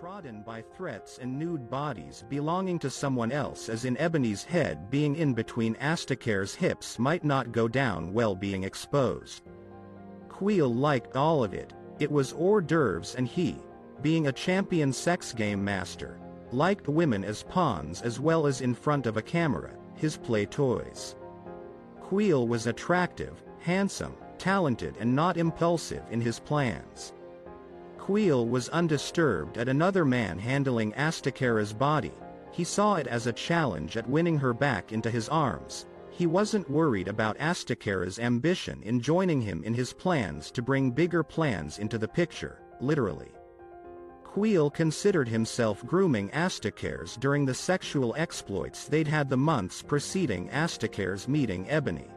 trodden by threats and nude bodies belonging to someone else as in Ebony's head being in between Asticare's hips might not go down well being exposed. Queel liked all of it, it was hors d'oeuvres and he, being a champion sex game master, liked women as pawns as well as in front of a camera, his play toys. Queel was attractive, handsome, talented and not impulsive in his plans. Queel was undisturbed at another man handling Asticare's body, he saw it as a challenge at winning her back into his arms, he wasn't worried about Asticare's ambition in joining him in his plans to bring bigger plans into the picture, literally. Queel considered himself grooming Asticares during the sexual exploits they'd had the months preceding Asticare's meeting Ebony.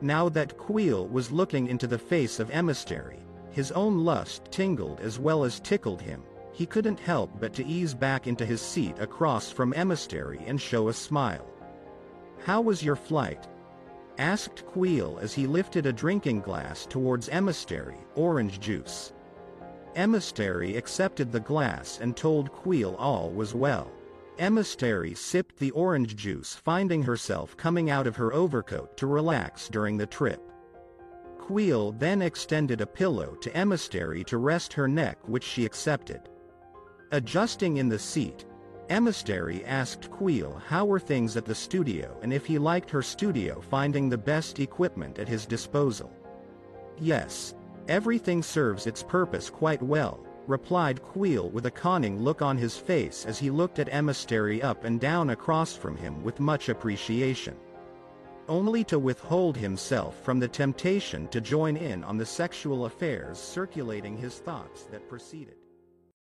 Now that Queel was looking into the face of Emissary, his own lust tingled as well as tickled him, he couldn't help but to ease back into his seat across from Emissary and show a smile. How was your flight? asked Queel as he lifted a drinking glass towards Emissary, orange juice. Emissary accepted the glass and told Queel all was well. Emissary sipped the orange juice finding herself coming out of her overcoat to relax during the trip. Queel then extended a pillow to Emissary to rest her neck which she accepted. Adjusting in the seat, Emissary asked Queel how were things at the studio and if he liked her studio finding the best equipment at his disposal. Yes, Everything serves its purpose quite well, replied Queel with a conning look on his face as he looked at Emissary up and down across from him with much appreciation. Only to withhold himself from the temptation to join in on the sexual affairs circulating his thoughts that proceeded.